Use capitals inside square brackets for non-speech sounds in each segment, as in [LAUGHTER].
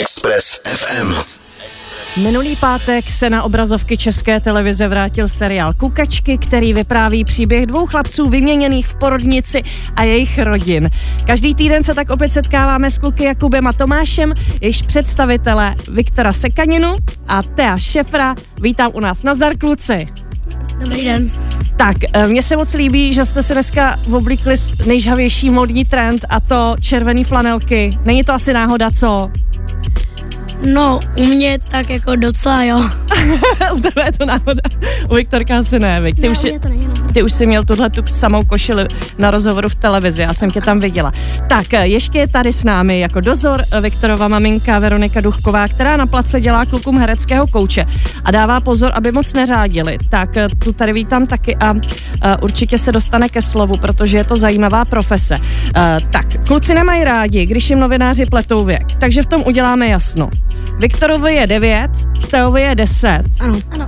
Express FM. Minulý pátek se na obrazovky České televize vrátil seriál Kukačky, který vypráví příběh dvou chlapců vyměněných v porodnici a jejich rodin. Každý týden se tak opět setkáváme s kluky Jakubem a Tomášem, jejichž představitele Viktora Sekaninu a Tea Šefra. Vítám u nás. Nazdar kluci. Dobrý den. Tak, eh, mně se moc líbí, že jste si dneska oblíkli nejžavější modní trend a to červený flanelky. Není to asi náhoda, co? No, u mě tak jako docela jo. [LAUGHS] u tebe je to náhoda. U Viktorka asi ne, Vik. Ty, ne, už, to není ty už jsi měl tuhle tu samou košili na rozhovoru v televizi, já jsem tě tam viděla. Tak, ještě je tady s námi jako dozor Viktorova maminka Veronika Duchková, která na place dělá klukům hereckého kouče a dává pozor, aby moc neřádili. Tak tu tady vítám taky a, a určitě se dostane ke slovu, protože je to zajímavá profese. A, tak, kluci nemají rádi, když jim novináři pletou věk, takže v tom uděláme jasno. Viktorovi je 9, Teovi je 10. Ano. ano.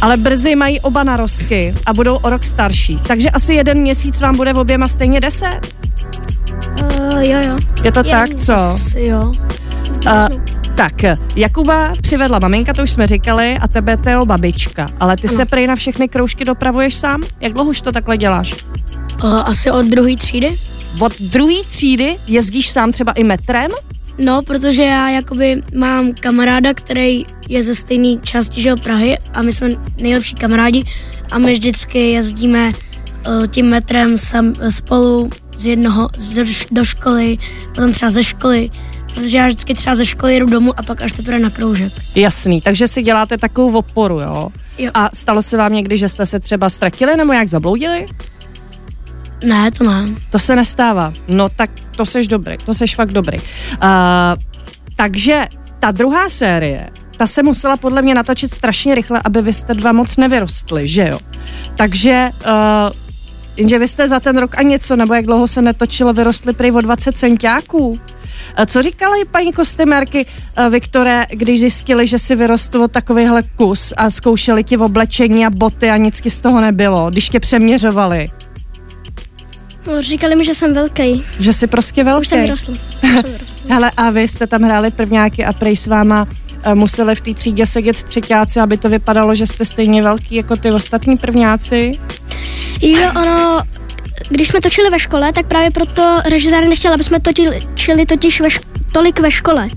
Ale brzy mají oba narosky a budou o rok starší. Takže asi jeden měsíc vám bude v oběma stejně 10? Uh, jo, jo. Je to jeden tak, co? Jo. Uh, tak, Jakuba přivedla maminka, to už jsme říkali, a tebe Teo babička. Ale ty ano. se prej na všechny kroužky dopravuješ sám? Jak dlouho už to takhle děláš? Uh, asi od druhé třídy. Od druhé třídy jezdíš sám třeba i metrem? No, protože já jakoby mám kamaráda, který je ze stejné části že Prahy a my jsme nejlepší kamarádi a my vždycky jezdíme uh, tím metrem sam, spolu z jednoho z, do školy, potom třeba ze školy, protože já vždycky třeba ze školy jdu domů a pak až teprve na kroužek. Jasný, takže si děláte takovou oporu, jo? jo. A stalo se vám někdy, že jste se třeba ztratili nebo jak zabloudili? Ne, to ne. To se nestává. No tak to seš dobrý, to seš fakt dobrý. Uh, takže ta druhá série, ta se musela podle mě natočit strašně rychle, aby vy jste dva moc nevyrostli, že jo? Takže, uh, jenže vy jste za ten rok a něco, nebo jak dlouho se netočilo, vyrostli prý o 20 centiáků. Co říkali paní kostymérky Viktore, když zjistili, že si vyrostl takovýhle kus a zkoušeli ti oblečení a boty a nic z toho nebylo, když tě přeměřovali? No, říkali mi, že jsem velký. Že jsi prostě velký. Už jsem vyrostl. [LAUGHS] Hele, a vy jste tam hráli prvňáky a prej s váma uh, museli v té třídě sedět třetíáci, aby to vypadalo, že jste stejně velký jako ty ostatní prvňáci? Jo, ono, když jsme točili ve škole, tak právě proto režisér nechtěl, aby jsme točili totiž ve šk- tolik ve škole.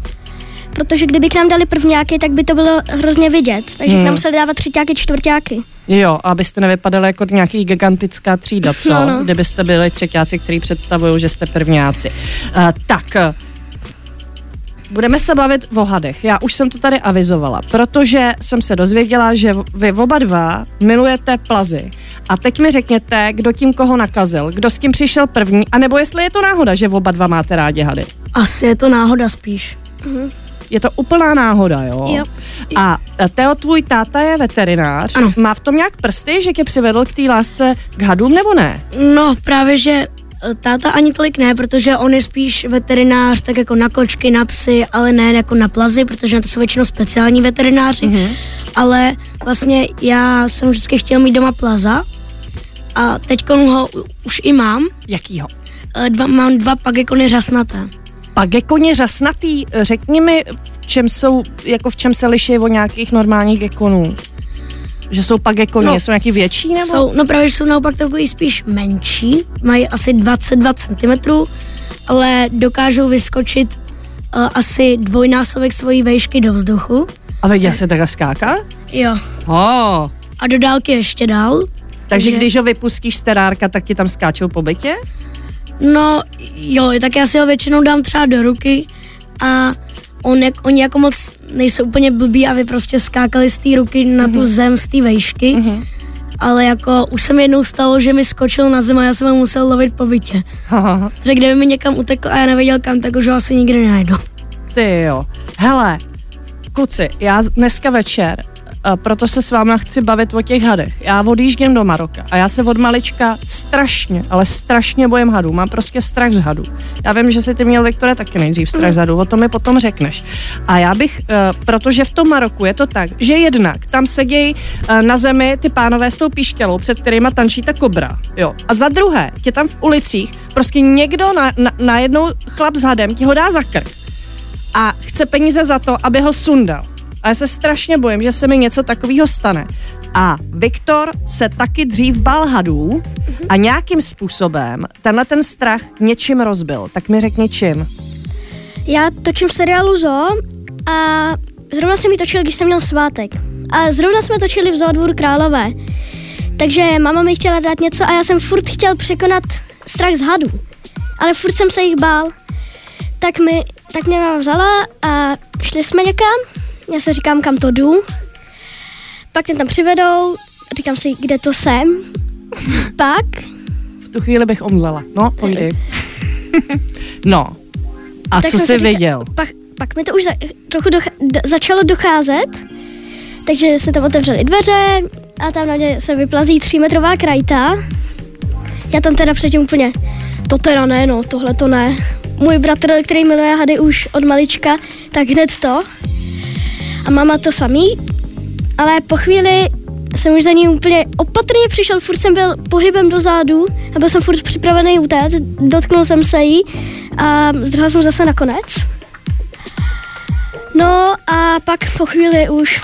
Protože kdyby k nám dali prvňáky, tak by to bylo hrozně vidět. Takže hmm. k nám museli dávat třetíáky, čtvrtáky. Jo, abyste nevypadali jako nějaký gigantická třída, co? No, no. Kdybyste byli třetíáci, kteří představují, že jste prvňáci. Uh, tak, Budeme se bavit o hadech. Já už jsem to tady avizovala, protože jsem se dozvěděla, že vy oba dva milujete plazy. A teď mi řekněte, kdo tím koho nakazil, kdo s tím přišel první, anebo jestli je to náhoda, že oba dva máte rádi hady. Asi je to náhoda spíš. Mhm. Je to úplná náhoda, jo? Jo. A Teo, tvůj táta je veterinář. Ano. Má v tom nějak prsty, že tě přivedl k té lásce k hadům, nebo ne? No, právě, že e, táta ani tolik ne, protože on je spíš veterinář tak jako na kočky, na psy, ale ne jako na plazy, protože na to jsou většinou speciální veterináři. Mhm. Ale vlastně já jsem vždycky chtěl mít doma plaza a teď ho už i mám. Jakýho? E, Dva, mám dva pagekony řasnaté. Pagekoně řasnatý, řekni mi, v čem jsou, jako v čem se liší od nějakých normálních gekonů? Že jsou pagekoně, No, jsou nějaký větší nebo? Jsou, no právě, že jsou naopak takový spíš menší, mají asi 22 cm, ale dokážou vyskočit uh, asi dvojnásobek svojí vejšky do vzduchu. A viděl jsi takhle skáka? Jo. Oh. A do dálky ještě dál. Takže když ho vypustíš z terárka, tak ti tam skáčou po bytě? No jo, tak já si ho většinou dám třeba do ruky a on, jak, oni jako moc nejsou úplně blbí, aby prostě skákali z té ruky na tu zem z té vejšky. Mhm. Ale jako už se mi jednou stalo, že mi skočil na zem a já jsem ho musel lovit po bytě. [LAUGHS] Protože kdyby mi někam utekl a já nevěděl kam, tak už ho asi nikdy nenajdu. Ty jo. Hele, kluci, já dneska večer, proto se s váma chci bavit o těch hadech. Já odjíždím do Maroka a já se od malička strašně, ale strašně bojím hadů. Mám prostě strach z hadů. Já vím, že si ty měl, Viktore, taky nejdřív strach z hadů, o tom mi potom řekneš. A já bych, uh, protože v tom Maroku je to tak, že jednak tam sedějí uh, na zemi ty pánové s tou píšťalou, před kterýma tančí ta kobra. Jo. A za druhé, tě tam v ulicích prostě někdo na, na, najednou chlap s hadem ti ho dá za krk a chce peníze za to, aby ho sundal. A já se strašně bojím, že se mi něco takového stane. A Viktor se taky dřív bál hadů a nějakým způsobem tenhle ten strach něčím rozbil. Tak mi řekni čím. Já točím seriálu Zo a zrovna jsem ji točil, když jsem měl svátek. A zrovna jsme točili v Zoodvůr Králové. Takže máma mi chtěla dát něco a já jsem furt chtěl překonat strach z hadů. Ale furt jsem se jich bál. Tak, mi, tak mě máma vzala a šli jsme někam. Já se říkám, kam to jdu. Pak mě tam přivedou, říkám si, kde to jsem. [LAUGHS] Pak V tu chvíli bych omdlela. No, pojdi. [LAUGHS] No. A Tak co jsi viděl? Pak, pak mi to už za, trochu docha, d, začalo docházet, takže se tam otevřely dveře a tam na mě se vyplazí třímetrová krajta. Já tam teda předtím úplně, to teda ne, no, tohle to ne. Můj bratr, který miluje hady už od malička, tak hned to. A máma to samý. Ale po chvíli jsem už za ní úplně opatrně přišel, furt jsem byl pohybem dozadu a byl jsem furt připravený utéct, dotknul jsem se jí a zdrhal jsem zase nakonec. No a pak po chvíli už,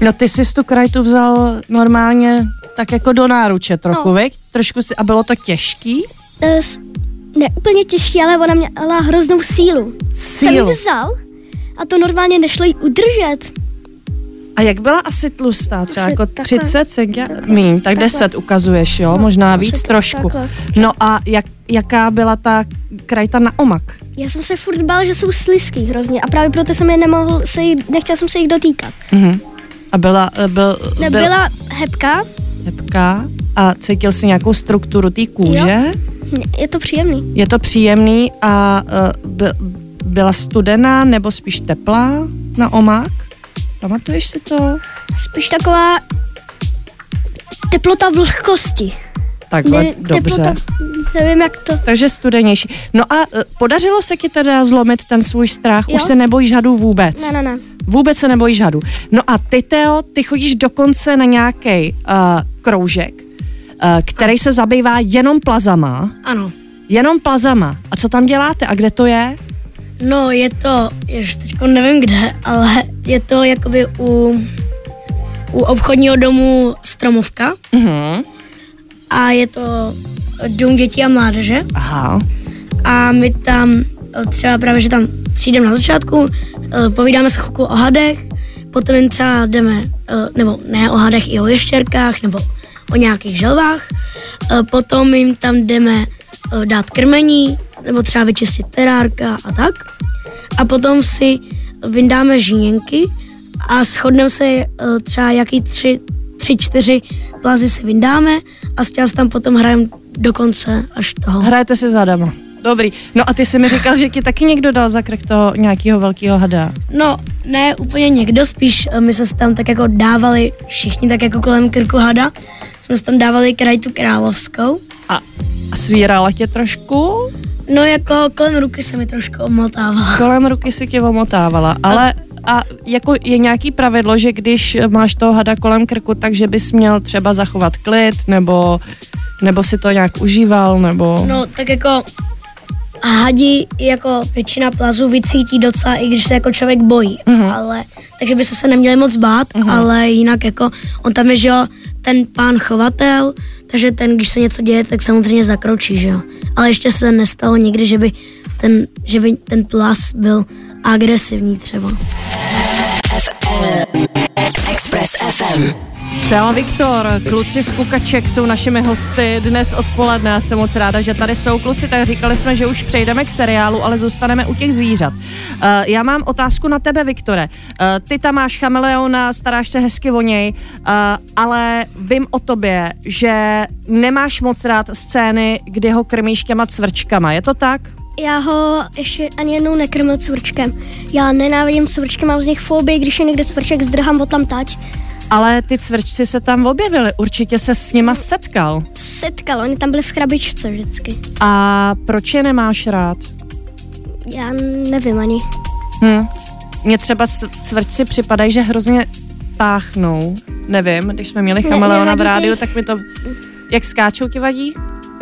No ty jsi tu krajtu vzal normálně tak jako do náruče trochu, No. Trošku si, a bylo to těžký? eh, ne úplně těžký, ale ona měla hroznou sílu. Jsem ji Sílu. vzal a to normálně nešlo jí udržet. A jak byla asi tlustá? Třeba Asi jako takhle. 30 cm? Míň, tak Takhle. 10 ukazuješ, jo? Možná asi víc trošku. takhle. No a jak, jaká byla ta krajta na omak? Já jsem se furt bál, že jsou slizký hrozně a právě proto jsem je nemohl se jí, nechtěl jsem se jich dotýkat. Mhm. A byla, eh, byl, byl Nebyla hebka, hebká a cítil si nějakou strukturu té kůže? je to příjemný. Je to příjemný a uh, by, byla studená nebo spíš teplá na omak? Pamatuješ si to? Spíš taková teplota vlhkosti. Takhle, Ne, dobře. Teplota, nevím jak to. Takže studenější. No a uh, podařilo se ti teda zlomit ten svůj strach? Jo. Už se nebojíš hadů vůbec? Ne, ne, ne. Vůbec se nebojíš hadů. No a ty, Teo, ty chodíš dokonce na nějaký uh, kroužek, uh, který se zabývá jenom plazama. Ano. Jenom plazama. A co tam děláte a kde to je? No, je to, ještě teď nevím kde, ale je to jakoby u, u obchodního domu Stromovka Mhm. a je to dům dětí a mládeže Aha. a my tam eh, třeba právě, že tam přijdeme na začátku, eh, povídáme se chvilku o hadech, potom jim třeba jdeme, eh, nebo ne o hadech, i o ještěrkách, nebo o nějakých želvách, potom jim tam jdeme dát krmení, nebo třeba vyčistit terárka a tak. A potom si vyndáme žíněnky a shodneme se eh, třeba jaký tři, tři, čtyři plazy si vyndáme a s tím tam potom hrajeme do konce až toho. Hrajete si zadama. Dobrý. No a ty jsi mi říkal, že ti taky někdo dal za krk toho nějakého velkého hada. No, ne úplně někdo, spíš eh, my jsme se tam tak jako dávali všichni tak jako kolem krku hada. Jsme se tam dávali krajtu královskou. A, a svírala tě trošku? No jako kolem ruky se mi trošku omotávala. Kolem ruky si tě omotávala, ale a jako je nějaký pravidlo, že když máš toho hada kolem krku, takže bys měl třeba zachovat klid, nebo, nebo si to nějak užíval, nebo... No tak jako hadi jako většina plazů vycítí docela, i když se jako člověk bojí, Mhm. ale takže by se se neměli moc bát, ale jinak jako on tam je, že jo, ten pán chovatel, takže ten, když se něco děje, tak samozřejmě zakročí, že jo. Ale ještě se nestalo nikdy, že by ten, že by ten plas byl agresivní třeba. Express FM. Teo Viktor, kluci z Kukaček jsou našimi hosty dnes odpoledne. Já jsem moc ráda, že tady jsou kluci, tak říkali jsme, že už přejdeme k seriálu, ale zůstaneme u těch zvířat. Uh, já mám otázku na tebe, Viktore. Uh, ty tam máš chameleona, staráš se hezky o něj, uh, ale vím o tobě, že nemáš moc rád scény, kdy ho krmíš těma cvrčkama. Je to tak? Já ho ještě ani jednou nekrmil cvrčkem. Já nenávidím cvrčky, mám z nich fobii, když je někde cvrček, zdrhám ho tam tať. Ale ty cvrčci se tam objevili, určitě se s nima setkal. Setkal, oni tam byli v krabičce vždycky. A proč je nemáš rád? Já nevím ani. Hm. Mně třeba cvrčci připadají, že hrozně páchnou. Nevím, když jsme měli Ne, chameleona v rádiu, tak mi to... Jak skáčou ti vadí?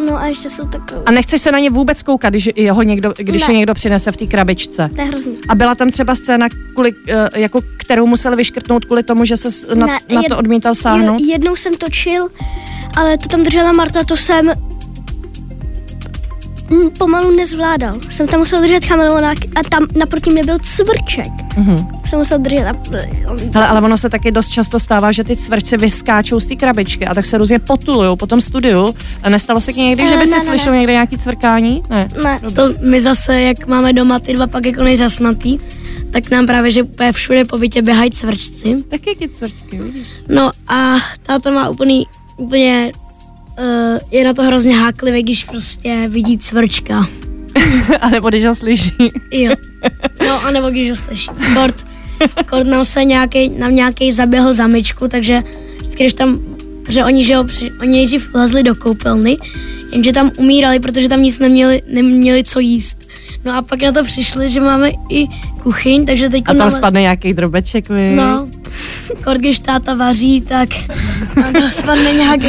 No a ještě jsou takové. A nechceš se na ně vůbec koukat, když, je ho někdo, když Ne. je někdo přinese v té krabičce. To je hrozný. A byla tam třeba scéna, kvůli, eh, jako, kterou museli vyškrtnout kvůli tomu, že se na, Ne, na jed- to odmítal sáhnout? Je- Jednou jsem točil, ale to tam držela Marta, to jsem pomalu nezvládal. Jsem tam musel držet chameleonák a tam naproti mě byl cvrček. Mhm. Jsem musel držet a... Hele, ale ono se taky dost často stává, že ty cvrčci vyskáčou z té krabičky a tak se různě potulují po tom studiu. A nestalo se ti někdy, že Eh, by ne, si ne, slyšel ne. někde nějaký cvrkání? Ne. Ne, To my zase, jak máme doma ty dva pak jako nejřasnatý, tak nám právě, že úplně všude po bytě běhají cvrčci. Tak jaký cvrčky, vidíš? No a táta má úplný, úplně, uh, je na to hrozně háklivý, když prostě vidí cvrčka. [LAUGHS] a [LAUGHS] nebo když ho slyší. Jo. No a nebo když ho slyší. Kort, kort nám se nějaký, nám nějaký zaběhl za myčku, takže vždycky, když tam, protože oni, že při, oni nejdřív vlezli do koupelny, jenže tam umírali, protože tam nic neměli, neměli co jíst. No a pak na to přišli, že máme i kuchyň, takže teď A tam spadne nějaký drobeček, vy. No, kort, když táta vaří, tak tam to spadne nějaký,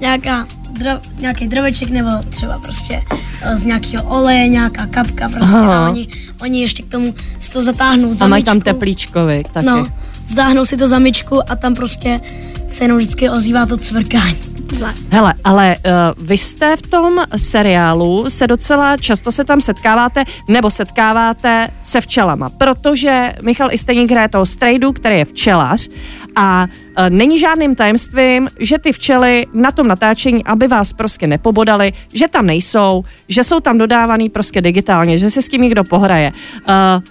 nějaká dro, nějaký droveček nebo třeba prostě eh, z nějakého oleje, nějaká kapka prostě Aha. a oni, oni ještě k tomu si to zatáhnou za A mají tam myčku. teplíčko, vy, taky. No, zdáhnou si to za myčku a tam prostě se jenom vždycky ozývá to cvrkání. Hele, ale uh, vy jste v tom seriálu se docela často se tam setkáváte nebo setkáváte se včelama, protože Michal Isteník hraje toho strejdu, který je včelař a uh, není žádným tajemstvím, že ty včely na tom natáčení, aby vás prostě nepobodali, že tam nejsou, že jsou tam dodávaný prostě digitálně, že si s tím někdo pohraje. Uh,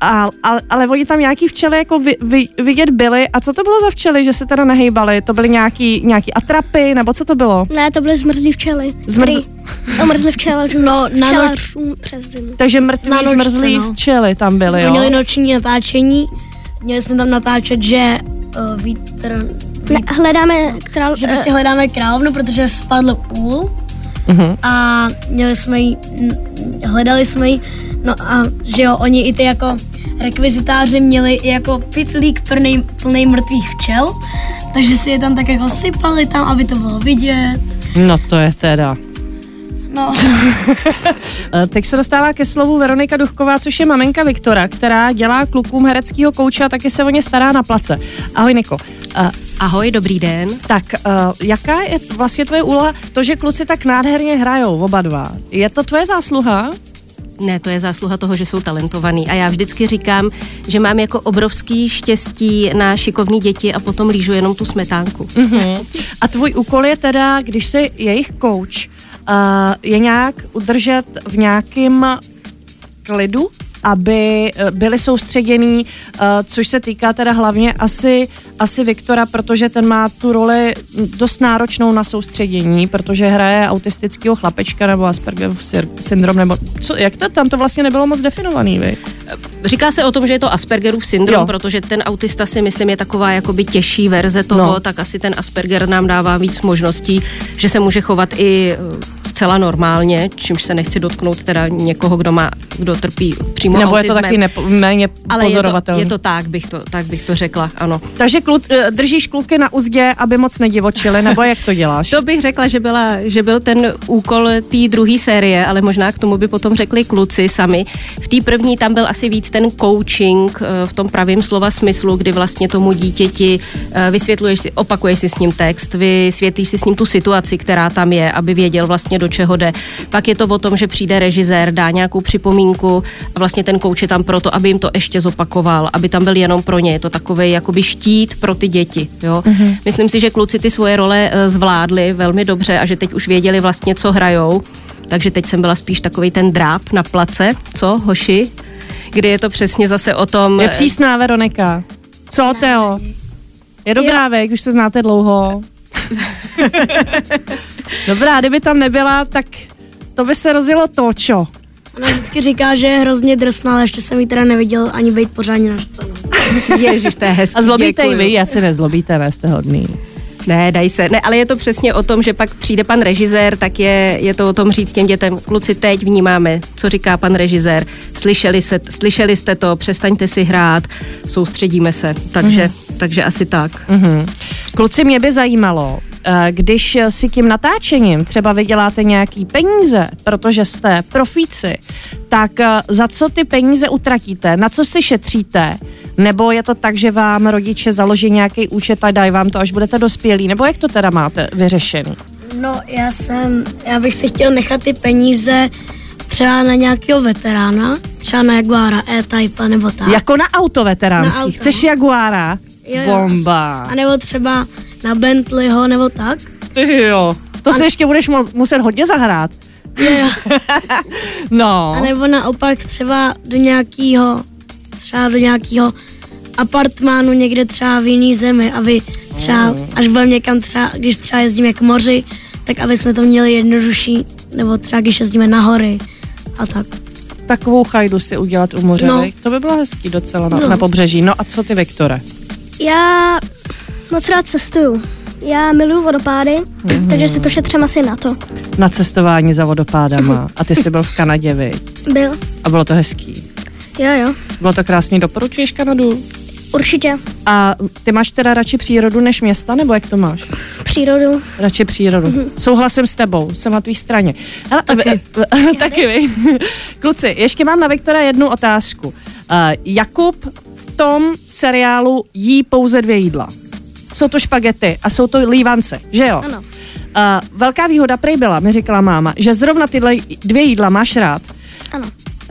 a, a, ale oni tam nějaký včely jako vy, vy, vidět byly. A co to bylo za včely, že se teda nehejbaly? To byly nějaký, nějaký atrapy, nebo co to bylo? ne, to byly zmrzlý včely. Zmrz- který Omrzly včelařům. No, na noc- včelařům přes zimu. Takže mrtví Na nočce, zmrzlý no. včely tam byly, Jsme jo? měli noční natáčení, měli jsme tam natáčet, že uh, vítr, Ne, hledáme král... že prostě hledáme královnu, protože spadl úl Mhm. a měli jsme n- hledali jsme jí, no a že jo, oni i ty jako rekvizitáři měli i jako pytlík plný, plný mrtvých včel, takže si je tam tak jako sypali tam, aby to bylo vidět. No to je teda. No, [LAUGHS] Eh, Teď se dostává ke slovu Veronika Duchková, což je maminka Viktora, která dělá klukům hereckého kouče a taky se o ně stará na place. Ahoj Niko. Eh, Ahoj, dobrý den. Tak, uh, jaká je vlastně tvoje úloha? To, že kluci tak nádherně hrajou, oba dva. Je to tvoje zásluha? Ne, to je zásluha toho, že jsou talentovaný. A já vždycky říkám, že mám jako obrovský štěstí na šikovný děti a potom lížu jenom tu smetánku. A tvůj úkol je teda, když jsi jejich coach, uh, je nějak udržet v nějakém klidu, aby eh, byli soustředění, eh, což se týká teda hlavně asi, asi Viktora, protože ten má tu roli dost náročnou na soustředění, protože hraje autistického chlapečka nebo Aspergerův syndrom, nebo co, jak to tam to vlastně nebylo moc definovaný, vy? Říká se o tom, že je to Aspergerův syndrom, Jo. protože ten autista si myslím je taková jakoby těžší verze toho, No. no. tak asi ten Asperger nám dává víc možností, že se může chovat i eh, zcela normálně, čímž se nechci dotknout teda někoho, kdo má, kdo trpí přímo Nebo je to autismem. taky nepo, méně ale je to, je to tak, bych to, tak bych to řekla, ano. Takže kluk, eh, držíš kluky na uzdě, aby moc nedivočili, nebo jak to děláš? [LAUGHS] To bych řekla, že, byla, že byl ten úkol té druhé série, ale možná k tomu by potom řekli kluci sami. V té první tam byl asi víc ten coaching eh, v tom pravém slova smyslu, kdy vlastně tomu dítěti eh, vysvětluješ si, opakuješ si s ním text, vysvětlíš si s ním tu situaci, která tam je, aby věděl vlastně do čeho jde. Pak je to o tom, že přijde režisér, dá nějakou připomínku a vlastně ten coach je tam proto, aby jim to ještě zopakoval, aby tam byl jenom pro ně. Je to takový jakoby štít pro ty děti. Jo? Mm-hmm. Myslím si, že kluci ty svoje role eh, zvládli velmi dobře a že teď už věděli vlastně, co hrajou. Takže teď jsem byla spíš takový ten dráp na place, co, hoši? Kdy je to přesně zase o tom... Je přísná Veronika. Co, Teo? Je dobrá, věk, už se znáte dlouho. [LAUGHS] Dobrá, kdyby tam nebyla, tak to by se rozjelo to, čo? ona vždycky říká, že je hrozně drsná, ale ještě jsem ji teda neviděl ani být pořádně naštvanou. [LAUGHS] Ježiš, to je hezký, A zlobíte i děkuju. vy, já se nezlobíte, ne, jste hodný. Ne, dají se. Ne, ale je to přesně o tom, že pak přijde pan režisér, tak je, je to o tom říct těm dětem, kluci, teď vnímáme, co říká pan režisér, slyšeli, se, slyšeli jste to, přestaňte si hrát, soustředíme se. Takže, mm-hmm. takže asi tak. Mhm. Kluci, mě by zajímalo, když si tím natáčením třeba vyděláte nějaký peníze, protože jste profíci, tak eh, za co ty peníze utratíte? Na co si šetříte? Nebo je to tak, že vám rodiče založí nějaký účet a dají vám to, až budete dospělí? Nebo jak to teda máte vyřešený? No, já jsem, já bych si chtěl nechat ty peníze třeba na nějakého veterána, třeba na Jaguara E-Type nebo tak. Jako na auto veteránský. Na auto. Chceš Jaguára? Jo, jo. Bomba. A nebo třeba na Bentleyho nebo tak. Ty jo. To si ještě budeš mo- muset hodně zahrát. Jo. [LAUGHS] No. A nebo naopak třeba do nějakého, třeba do nějakého apartmánu někde třeba v jiný zemi, aby třeba, až budeme někam třeba, když třeba jezdíme k moři, tak aby jsme to měli jednodušší, nebo třeba když jezdíme na hory a tak. Takovou chajdu si udělat u moře, No. no. To by bylo hezký docela na, No. na pobřeží. No a co ty, Viktore? Já moc rád cestuju. Já miluju vodopády, takže si to šetřím asi na to. Na cestování za vodopádama. [LAUGHS] A ty jsi byl v Kanadě, vy. Byl. A bylo to hezký. Jo, jo. Bylo to krásný, doporučuješ Kanadu? Určitě. A ty máš teda radši přírodu než města, nebo jak to máš? Přírodu. Radši přírodu. Mm-hmm. Souhlasím s tebou, jsem na tvý straně. Hele, taky. [LAUGHS] taky vy. Kluci, ještě mám na Viktora jednu otázku. Uh, Jakub v tom seriálu jí pouze dvě jídla. Jsou to špagety a jsou to lívance, že jo? Ano. Uh, velká výhoda prej byla, mi říkala máma, že zrovna tyhle dvě jídla máš rád. Ano.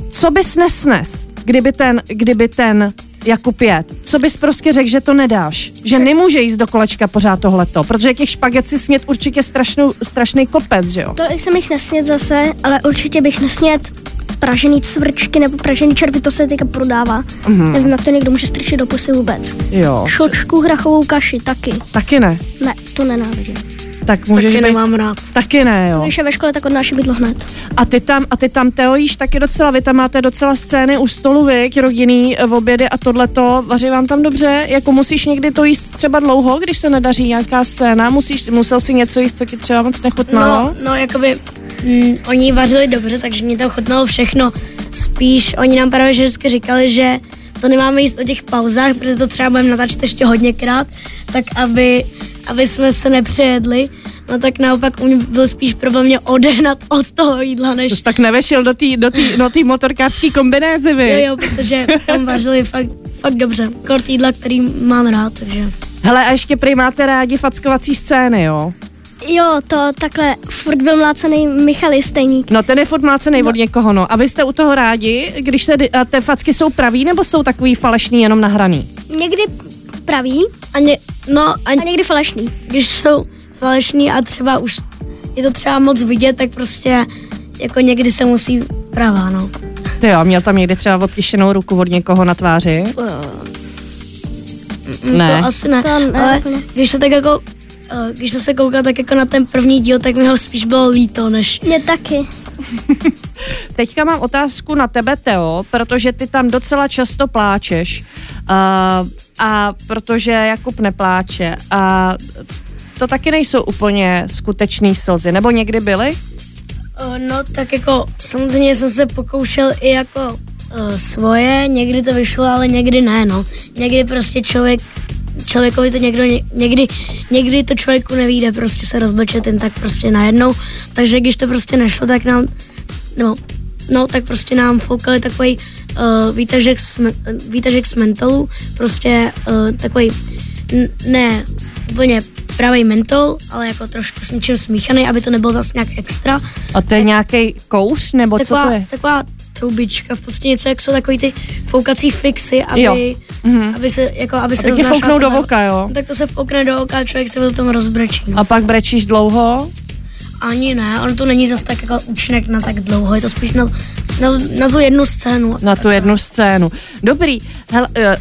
Co bys nesnes, kdyby ten, kdyby ten Jakub jet? Co bys prostě řekl, že to nedáš? Že nemůže jíst do kolečka pořád tohleto, protože těch špaget si snět určitě strašnou, strašný kopec, že jo? To jsem jich nesnět zase, ale určitě bych nesnět pražený cvrčky nebo pražený červy, to se teďka prodává. Mm-hmm. Nevím, jak to někdo může strčit do pusy vůbec. Jo. Šočku, hrachovou kaši, taky. Taky ne. Ne, to nenávidím. Tak můžeš Taky být... nemám rád. Taky ne, jo. Když je ve škole, tak odnáším bydlo hned. A ty tam, a ty tam Teo jíš taky docela, vy tam máte docela scény u stolu, viď, rodinný eh, obědy a tohleto, vaří vám tam dobře, jako musíš někdy to jíst třeba dlouho, když se nedaří nějaká scéna, musíš, musel si něco jíst, co ti třeba moc nechutnalo? No, no jakoby, mm, oni vařili dobře, takže mě to chutnalo všechno. Spíš oni nám právě vždycky říkali, že to nemáme jíst o těch pauzách, protože to třeba budeme natáčet ještě hodněkrát, tak aby, aby jsme se nepřejedli. No tak naopak u mě byl spíš problém mě odehnat od toho jídla, než Jsi pak nevešel do té do tý, do tý motorkářské kombinézy, vy. jo, jo, protože tam vařili fakt, fakt dobře. Kort jídla, který mám rád, takže... Hele, a ještě prý máte rádi fackovací scény, jo? Jo, to takhle furt byl mlácený Michal Stejník. No ten je furt mlácený od někoho, no. A vy jste u toho rádi, když se, a ty facky jsou pravý, nebo jsou takový falešný, jenom nahraný? Někdy pravý A, ně, no, a a někdy falešný. když jsou falešní a třeba už je to třeba moc vidět, tak prostě jako někdy se musí pravá, no. Ty jo, měl tam někdy třeba odtišenou ruku od někoho na tváři? Ne. To asi ne, To ne, ale úplně. když se tak jako eh, když jsem se koukal tak jako na ten první díl, tak mi ho spíš bylo líto, než Mě taky. [LAUGHS] Teďka mám otázku na tebe, Teo, protože ty tam docela často pláčeš. Uh, a protože Jakub nepláče. A to taky nejsou úplně skutečný slzy. Nebo někdy byly? Eh, No tak jako samozřejmě jsem se pokoušel i jako uh, svoje, někdy to vyšlo, ale někdy ne, no. Někdy prostě člověk, člověkovi to někdo, ně- někdy, někdy to člověku nevíde prostě se rozbečet jen tak prostě najednou, takže když to prostě nešlo, tak nám, no, no tak prostě nám foukali takový uh, výtažek, z, výtažek z mentolu, prostě uh, takový, n- ne úplně pravý mentol, ale jako trošku s něčím smíchaný, aby to nebylo zase nějak extra. A to je nějaký kouř, nebo taková, co to je? taková troubička, v podstatě něco, jak jsou takový ty foukací fixy, aby, Jo. mm-hmm. aby se, jako, aby A se tě fouknou do oka, jo? No, tak to se foukne do oka a člověk se o tom rozbrečí. No. A pak brečíš dlouho? Ani ne, on to není zase tak jako účinek na tak dlouho, je to spíš na, na, na tu jednu scénu. Na tu jednu scénu. Dobrý. Hele, eh,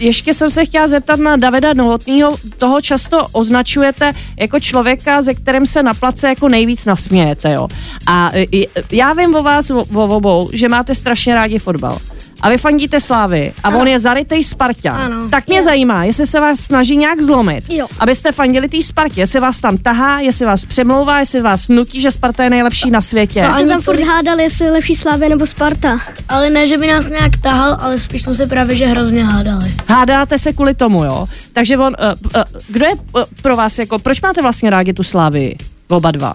ještě jsem se chtěla zeptat na Davida Novotného. Toho často označujete jako člověka, ze kterým se na place jako nejvíc nasmějete, jo. A eh, já vím o vás, o, o obou, že máte strašně rádi fotbal. A vy fandíte Slávy a on je zarytej Spartan, Ano. tak mě zajímá, jestli se vás snaží nějak zlomit, Jo. abyste fandili té Spartě, jestli vás tam tahá, jestli vás přemlouvá, jestli vás nutí, že Sparta je nejlepší na světě. Co? My se tam furt hádali, jestli je lepší Slávě nebo Sparta. Ale ne, že by nás nějak tahal, ale spíš jsme se právě že hrozně hádali. Hádáte se kvůli tomu, jo? Takže on, uh, uh, kdo je uh, pro vás jako, proč máte vlastně rádi tu Slávy, oba dva?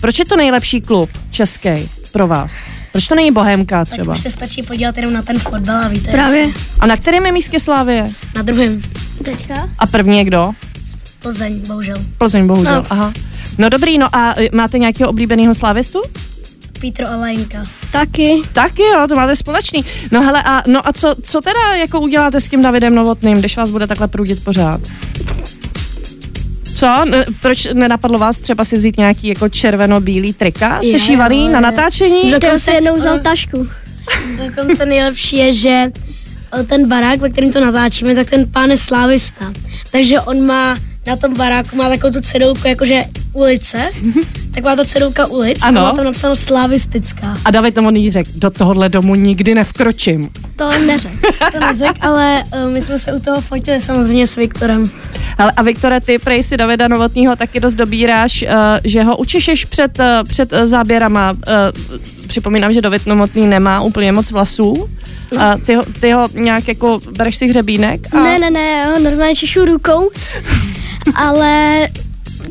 Proč je to nejlepší klub český pro vás? Proč to není Bohemka Tak třeba? už se stačí podívat jenom na ten fotbal a víte. Právě. A na kterém je místě Slávie? Na druhém. Teďka? A první je kdo? Plzeň, bohužel. Plzeň, bohužel. No. Aha. No dobrý, no a e, máte nějakého oblíbeného slávistu? Pítr Olajnka. Taky. Taky jo, to máte společný. No hele, a, no a co, co teda jako uděláte s tím Davidem Novotným, když vás bude takhle prudit pořád? Co? Ne, proč nenapadlo vás třeba si vzít nějaký jako červeno-bílý trika Je, sešívaný ale- na natáčení? Si jednou vzal tašku. Dokonce nejlepší je, že eh, ten barák, ve kterém to natáčíme, tak ten pán je slávista. Takže on má na tom baráku má takovou tu cedulku, jakože ulice, taková ta cedulka ulic Ano. a má tam napsáno slavistická. A David Novotný řekl, do tohohle domu nikdy nevkročím. To neřek. To neřek, ale uh, my jsme se u toho fotili samozřejmě s Viktorem. Ale a Viktore, ty prej si Davida Novotního taky dost dobíráš, uh, že ho učešeš před, uh, před uh, záběrama. Uh, připomínám, že David Novotný nemá úplně moc vlasů. A ty, ho, ty ho nějak jako, bereš si hřebínek? A... Ne, ne, ne, já ho normálně češu rukou, ale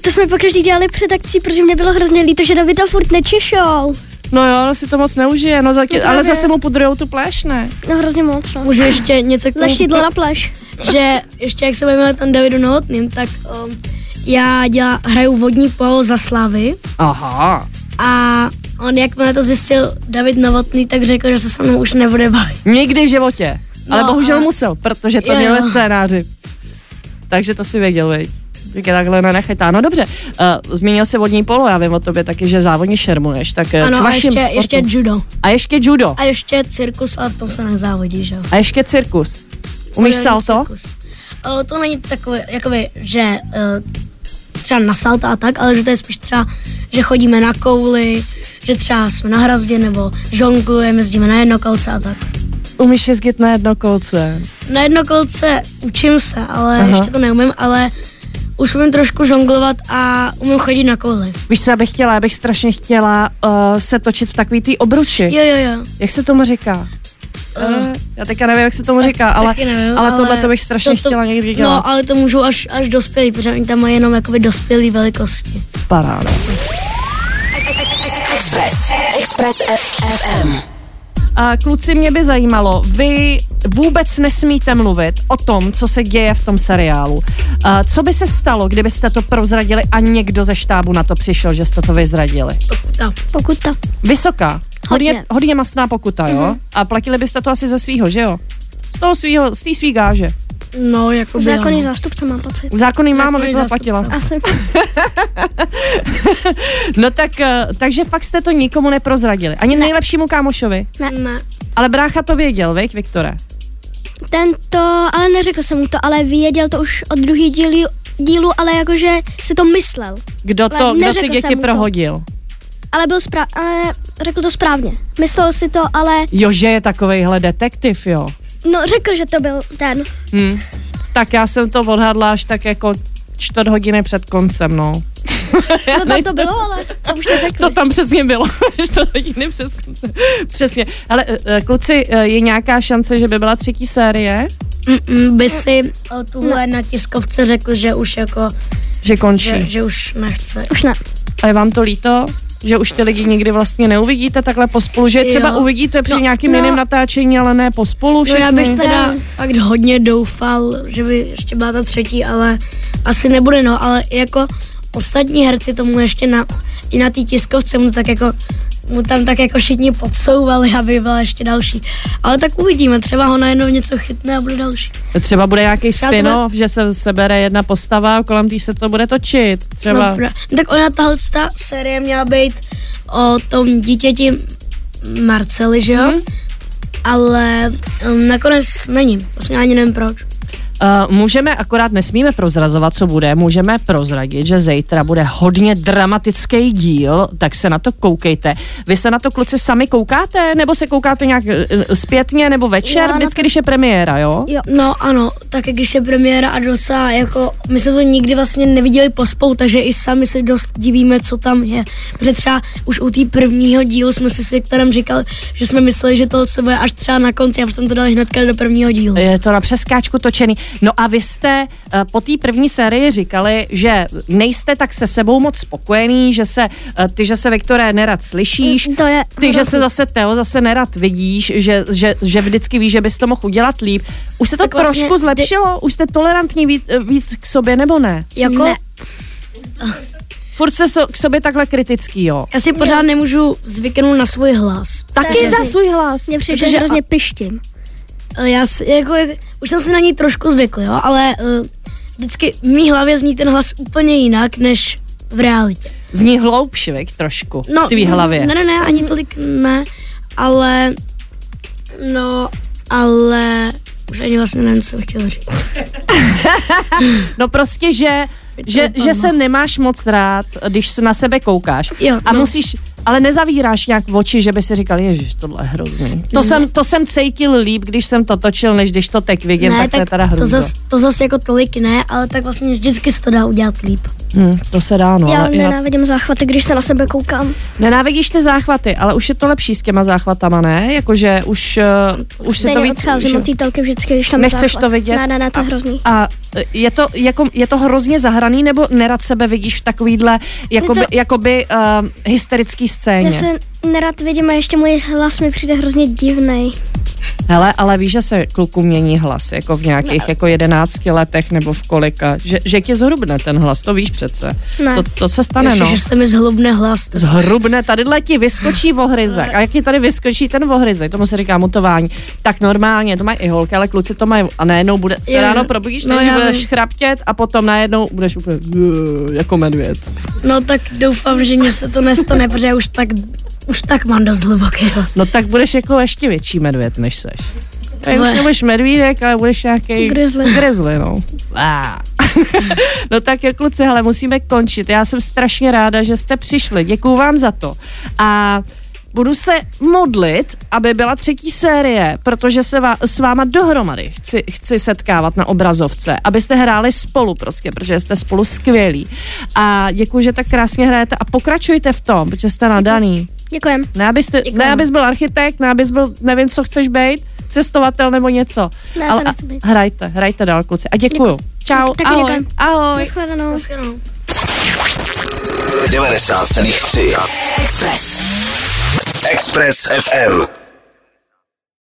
to jsme pokaždý dělali před akcí, protože mě bylo hrozně líto, že Davida furt nečešou. No jo, si to moc neužije, no, No ale zase mu pudrujou tu pléš, ne? No hrozně moc, no. Můžu ještě něco k tomu Zaštítlo na pleš. že ještě jak se bavíme tom Davidu Novotným, tak um, já dělá, hraju vodní polo za Slavy Aha. a on jakmile to zjistil David Novotný, tak řekl, že se se mnou už nebude bavit. Nikdy v životě. Ale No, bohužel ale- musel, protože to Jo, měl jo. scénáři. Takže to si věděl, viď? Tak je takhle nenechytá. No dobře, uh, zmínil se vodní polo, já vím o tobě taky, že závodně šermuješ, tak eh, Ano, a ještě, sportu. ještě judo. A ještě judo. A ještě cirkus, v tom se nezávodí, že jo. A ještě cirkus. Umíš To salto? cirkus. O, to není takové, jakoby, že uh, třeba na salta a tak, ale že to je spíš třeba, že chodíme na kouli, že třeba jsme na hrazdě nebo žonglujeme, jezdíme na jednokolce a tak. Umíš jezdit na jednokolce. Na jednokolce učím se, ale. Aha. ještě to neumím, ale už umím trošku žonglovat a umím chodit na kouli. Víš, co já bych chtěla? Já bych strašně chtěla uh, se točit v takový té obruči. Jo, jo, jo. Jak se tomu říká? Uh, já teďka nevím, jak se tomu říká, ale, nevím, ale tohle to bych strašně chtěla někdy dělat. No, ale to můžu až, až dospělí, protože oni tam mají jenom jakoby dospělý velikosti. Paráda. Express. Express FM. A kluci, mě by zajímalo, vy vůbec nesmíte mluvit o tom, co se děje v tom seriálu. A co by se stalo, kdybyste to prozradili a někdo ze štábu na to přišel, že jste to vyzradili? Pokuta. Pokuta. Vysoká. Hodně, Hodně. hodně masná pokuta, jo? A platili byste to asi ze svýho, že jo? Z toho svýho, z té svý gáže. No, jako Zákonný zástupce mám pocit. Zákonný mám, aby to zaplatila. Asi. [LAUGHS] No tak, eh, takže fakt jste to nikomu neprozradili. Ani Ne. nejlepšímu kámošovi. Ne. Ne. Ale brácha to věděl, viď, Viktore? Tento, ale neřekl jsem mu to, ale věděl to už od druhý dílu, dílu ale jakože si to myslel. Kdo, to, kdo ty děti mu to. prohodil? Ale byl správ, ale řekl to správně. Myslel si to, ale Jo, že je takovejhle detektiv, jo. no řekl, že to byl ten. Hm. Tak já jsem to odhadla až tak jako čtvrt hodiny před koncem, no. [LAUGHS] No tam to bylo, ale to už to řekli. To tam přesně bylo, čtvrt hodiny přes. Přesně. Ale eh, kluci, eh, je nějaká šance, že by byla třetí série? Mm-mm, by si o, tuhle na tiskovce řekl, že už jako, Že končí. že, že už nechce. Už ne. A je vám to líto? Že už ty lidi nikdy vlastně neuvidíte takhle pospolu, že třeba Jo. uvidíte při No, nějakým no. jiném natáčení, ale ne pospolu No všechny. já bych teda fakt hodně doufal, že by ještě byla ta třetí, ale asi nebude, no, ale jako ostatní herci tomu ještě na, i na té tiskovce mu tak jako mu tam tak jako všichni podsouvali, aby byla ještě další. Ale tak uvidíme, třeba ho najednou něco chytne a bude další. Třeba bude nějaký to spin-off, že se sebere jedna postava a kolem tý se to bude točit. Třeba. No, no, tak ona tahle ta série měla být o tom dítěti Marceli, že jo? Mhm. Ale um, nakonec není. Vlastně ani nevím proč. Uh, můžeme, akorát nesmíme prozrazovat, co bude, můžeme prozradit, že zítra bude hodně dramatický díl, tak se na to koukejte. Vy se na to kluci sami koukáte, nebo se koukáte nějak uh, zpětně, nebo večer, Já vždycky, to- když je premiéra, jo? Jo. No ano, tak když je premiéra a docela jako, my jsme to nikdy vlastně neviděli pospou, takže i sami se dost divíme, co tam je. Protože třeba už u té prvního dílu jsme si s Viktorem říkali, že jsme mysleli, že to se bude až třeba na konci a potom to dali hnedka do prvního dílu. Je to na přeskáčku točený. No a vy jste uh, po té první sérii říkali, že nejste tak se sebou moc spokojený, že se, uh, ty, že se Viktore nerad slyšíš, To je ty, že se zase Teo zase nerad vidíš, že, že, že vždycky víš, že bys to mohl udělat líp. Už se to Tak vlastně trošku kdy- zlepšilo? Už jste tolerantní víc, víc k sobě nebo ne? Jako, Ne. Furt se so, k sobě takhle kritický, jo? já si pořád nemůžu zvyknout na svůj hlas. Taky na svůj hlas. Mně přijde, že Protože- hrozně pištím. Eh, Já si, jako, jak, už jsem si na ní trošku zvykl, jo, ale uh, vždycky v mý hlavě zní ten hlas úplně jinak, než v realitě. Zní hloubši, vek, trošku, No, v tvý hlavě. Ne, ne, ne, ani tolik ne, ale, no, ale, už ani vlastně nevím, co bych chtěla říct. [LAUGHS] No prostě, že, že, že se nemáš moc rád, když se na sebe koukáš. Jo, a no. musíš, ale nezavíráš nějak oči, že by si říkal, ježiš, tohle je hrozný. To, jsem, to jsem cítil líp, když jsem to točil, než když to teď vidím, ne, tak to je teda to hrůza. zas, to zas jako tolik ne, ale tak vlastně vždycky se to dá udělat líp. Hm, to se dá, no. Já ale já, nenávidím záchvaty, když se na sebe koukám. nenávidíš ty záchvaty, ale už je to lepší s těma záchvatama, ne? Jakože už, uh, už si to Stejně víc... odcházím už- od té telky vždycky, když tam Nechceš záchvat. to vidět? Ne, ne, ne, to je hrozný. A je to, jako, je to hrozně zahraný, nebo nerad sebe vidíš v takovýhle jakoby, to- jakoby uh, hysterický scéně? Já se nerad vidím a ještě můj hlas mi přijde hrozně divný. Hele, ale víš, že se kluku mění hlas, jako v nějakých jako jedenácti letech nebo v kolika, že, že ti zhrubne ten hlas, to víš přece. Ne. To, to se stane, Ještě, no. že jste mi zhlubne hlas. Zhrubne, tadyhle ti vyskočí vohryzek. A jak ti tady vyskočí ten vohryzek, tomu se říká mutování, tak normálně, to mají i holky, ale kluci to mají a najednou bude, se Jo, ráno probudíš, No, no, že já budeš vím. chraptět a potom najednou budeš úplně jako medvěd. No tak doufám, že mě se to nestane, protože já už tak, už tak mám dost hluboký hlas. No tak budeš jako ještě větší medvěd, než seš. Tady už Ale- nebudeš medvídek, ale budeš nějaký Grizzly. Grizzly, no. Ah. [LAUGHS] no tak jo, kluci, hele, musíme končit. Já jsem strašně ráda, že jste přišli. Děkuju vám za to. A budu se modlit, aby byla třetí série, protože se vá, s váma dohromady chci, chci setkávat na obrazovce, abyste hráli spolu prostě, protože jste spolu skvělí. A děkuji, že tak krásně hrajete a pokračujte v tom, protože jste nadaný. Děkujem. Ne, abyste, Děkuju. ne, abys byl architekt, ne, abys byl, nevím, co chceš být, cestovatel nebo něco. Ne, to nechci být. hrajte, hrajte dál, kluci. A děkuju. Čau, Taky ahoj, děkujem. ahoj. Naschledanou. Naschledanou. 90,3 Express. Express FM